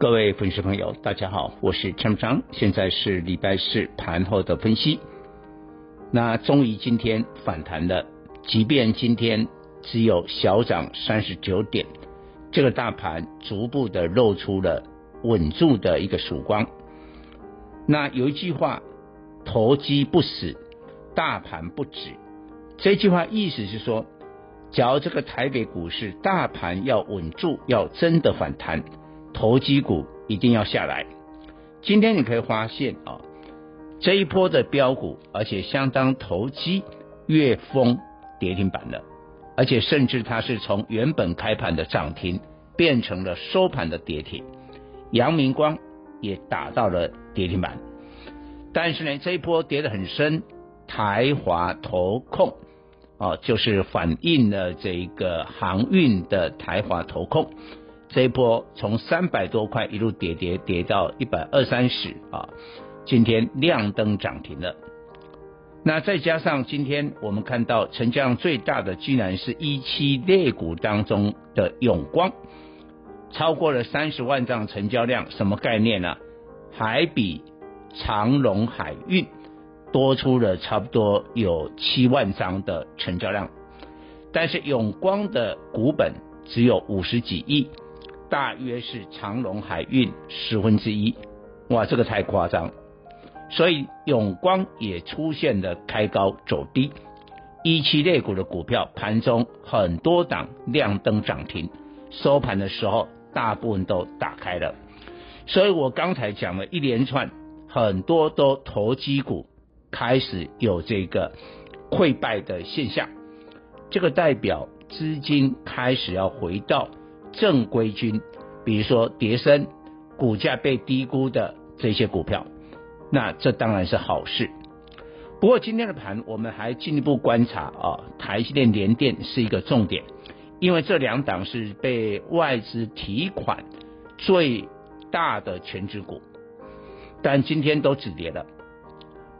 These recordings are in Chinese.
各位粉丝朋友，大家好，我是陈章，现在是礼拜四盘后的分析。那终于今天反弹了，即便今天只有小涨三十九点，这个大盘逐步的露出了稳住的一个曙光。那有一句话，投机不死，大盘不止。这句话意思是说，假如这个台北股市大盘要稳住，要真的反弹。投机股一定要下来。今天你可以发现啊，这一波的标股，而且相当投机，越封跌停板了，而且甚至它是从原本开盘的涨停变成了收盘的跌停。阳明光也打到了跌停板，但是呢，这一波跌得很深，台华投控啊，就是反映了这一个航运的台华投控。这一波从三百多块一路跌跌跌到一百二三十啊，今天亮灯涨停了。那再加上今天我们看到成交量最大的，居然是一期类股当中的永光，超过了三十万张成交量，什么概念呢、啊？还比长隆海运多出了差不多有七万张的成交量，但是永光的股本只有五十几亿。大约是长隆海运十分之一，哇，这个太夸张，所以永光也出现了开高走低，一期类股的股票盘中很多档亮灯涨停，收盘的时候大部分都打开了，所以我刚才讲了一连串，很多都投机股开始有这个溃败的现象，这个代表资金开始要回到。正规军，比如说跌升、股价被低估的这些股票，那这当然是好事。不过今天的盘，我们还进一步观察啊，台积电、联电是一个重点，因为这两档是被外资提款最大的全值股，但今天都止跌了，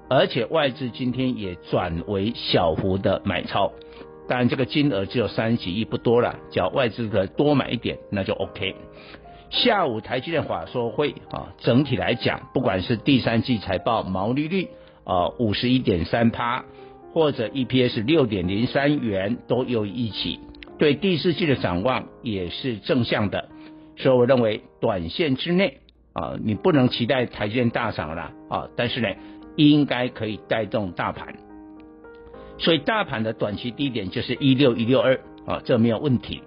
而且外资今天也转为小幅的买超。当然，这个金额只有三十几亿，不多了。只要外资的多买一点，那就 OK。下午台积电法说会啊，整体来讲，不管是第三季财报毛利率啊五十一点三趴，或者 EPS 六点零三元，都有一起。对第四季的展望也是正向的，所以我认为短线之内啊，你不能期待台积电大涨了啊，但是呢，应该可以带动大盘。所以大盘的短期低点就是一六一六二啊，这没有问题。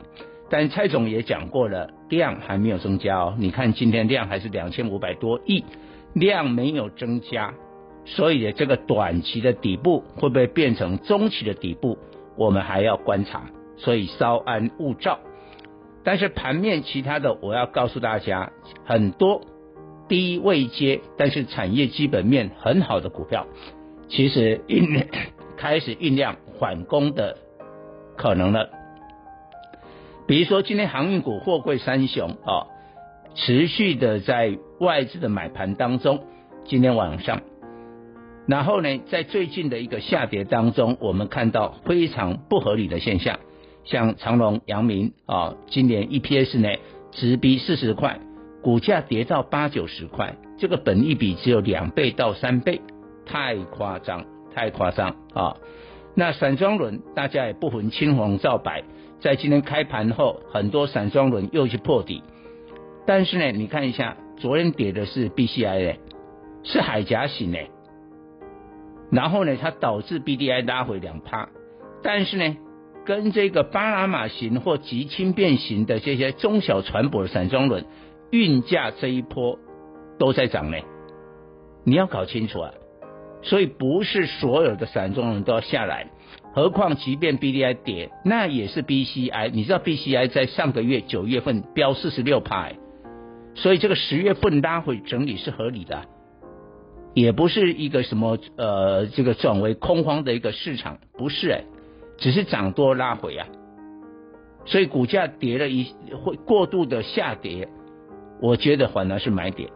但蔡总也讲过了，量还没有增加哦。你看今天量还是两千五百多亿，量没有增加，所以这个短期的底部会不会变成中期的底部，我们还要观察。所以稍安勿躁。但是盘面其他的，我要告诉大家，很多低位接但是产业基本面很好的股票，其实开始酝酿缓攻的可能了，比如说今天航运股货柜三雄啊，持续的在外资的买盘当中，今天晚上，然后呢，在最近的一个下跌当中，我们看到非常不合理的现象，像长荣、阳明啊，今年 EPS 呢直逼四十块，股价跌到八九十块，这个本益比只有两倍到三倍，太夸张。太夸张啊！那散装轮大家也不分青红皂白，在今天开盘后，很多散装轮又去破底。但是呢，你看一下，昨天跌的是 BCI 呢，是海岬型呢，然后呢，它导致 BDI 拉回两趴。但是呢，跟这个巴拿马型或极轻便型的这些中小船舶的散装轮运价这一波都在涨呢，你要搞清楚啊！所以不是所有的散装人都要下来，何况即便 BDI 跌，那也是 BCI。你知道 BCI 在上个月九月份飙四十六趴，所以这个十月份拉回整理是合理的。也不是一个什么呃这个转为空方的一个市场，不是哎，只是涨多拉回啊，所以股价跌了一会过度的下跌，我觉得反而是买点。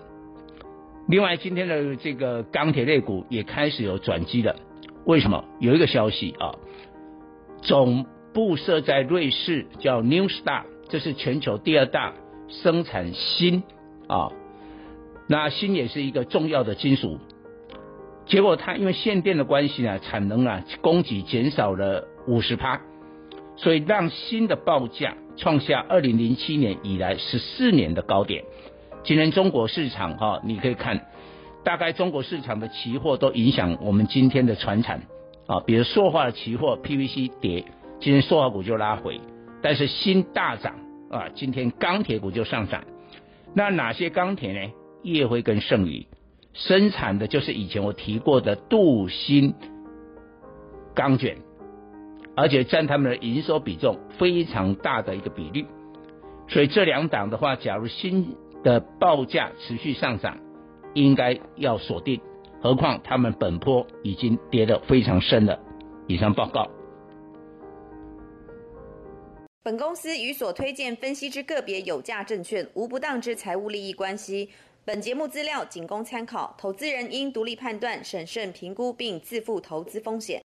另外，今天的这个钢铁类股也开始有转机了，为什么？有一个消息啊，总部设在瑞士，叫 New Star，这是全球第二大生产锌啊。那锌也是一个重要的金属，结果它因为限电的关系呢，产能啊供给减少了五十趴，所以让锌的报价创下二零零七年以来十四年的高点。今天中国市场哈，你可以看，大概中国市场的期货都影响我们今天的传产啊，比如塑化的期货 PVC 跌，今天塑化股就拉回，但是锌大涨啊，今天钢铁股就上涨。那哪些钢铁呢？烨辉跟盛宇生产的就是以前我提过的镀锌钢卷，而且占他们的营收比重非常大的一个比率，所以这两档的话，假如锌的报价持续上涨，应该要锁定。何况他们本波已经跌得非常深了。以上报告。本公司与所推荐分析之个别有价证券无不当之财务利益关系。本节目资料仅供参考，投资人应独立判断、审慎评估并自负投资风险。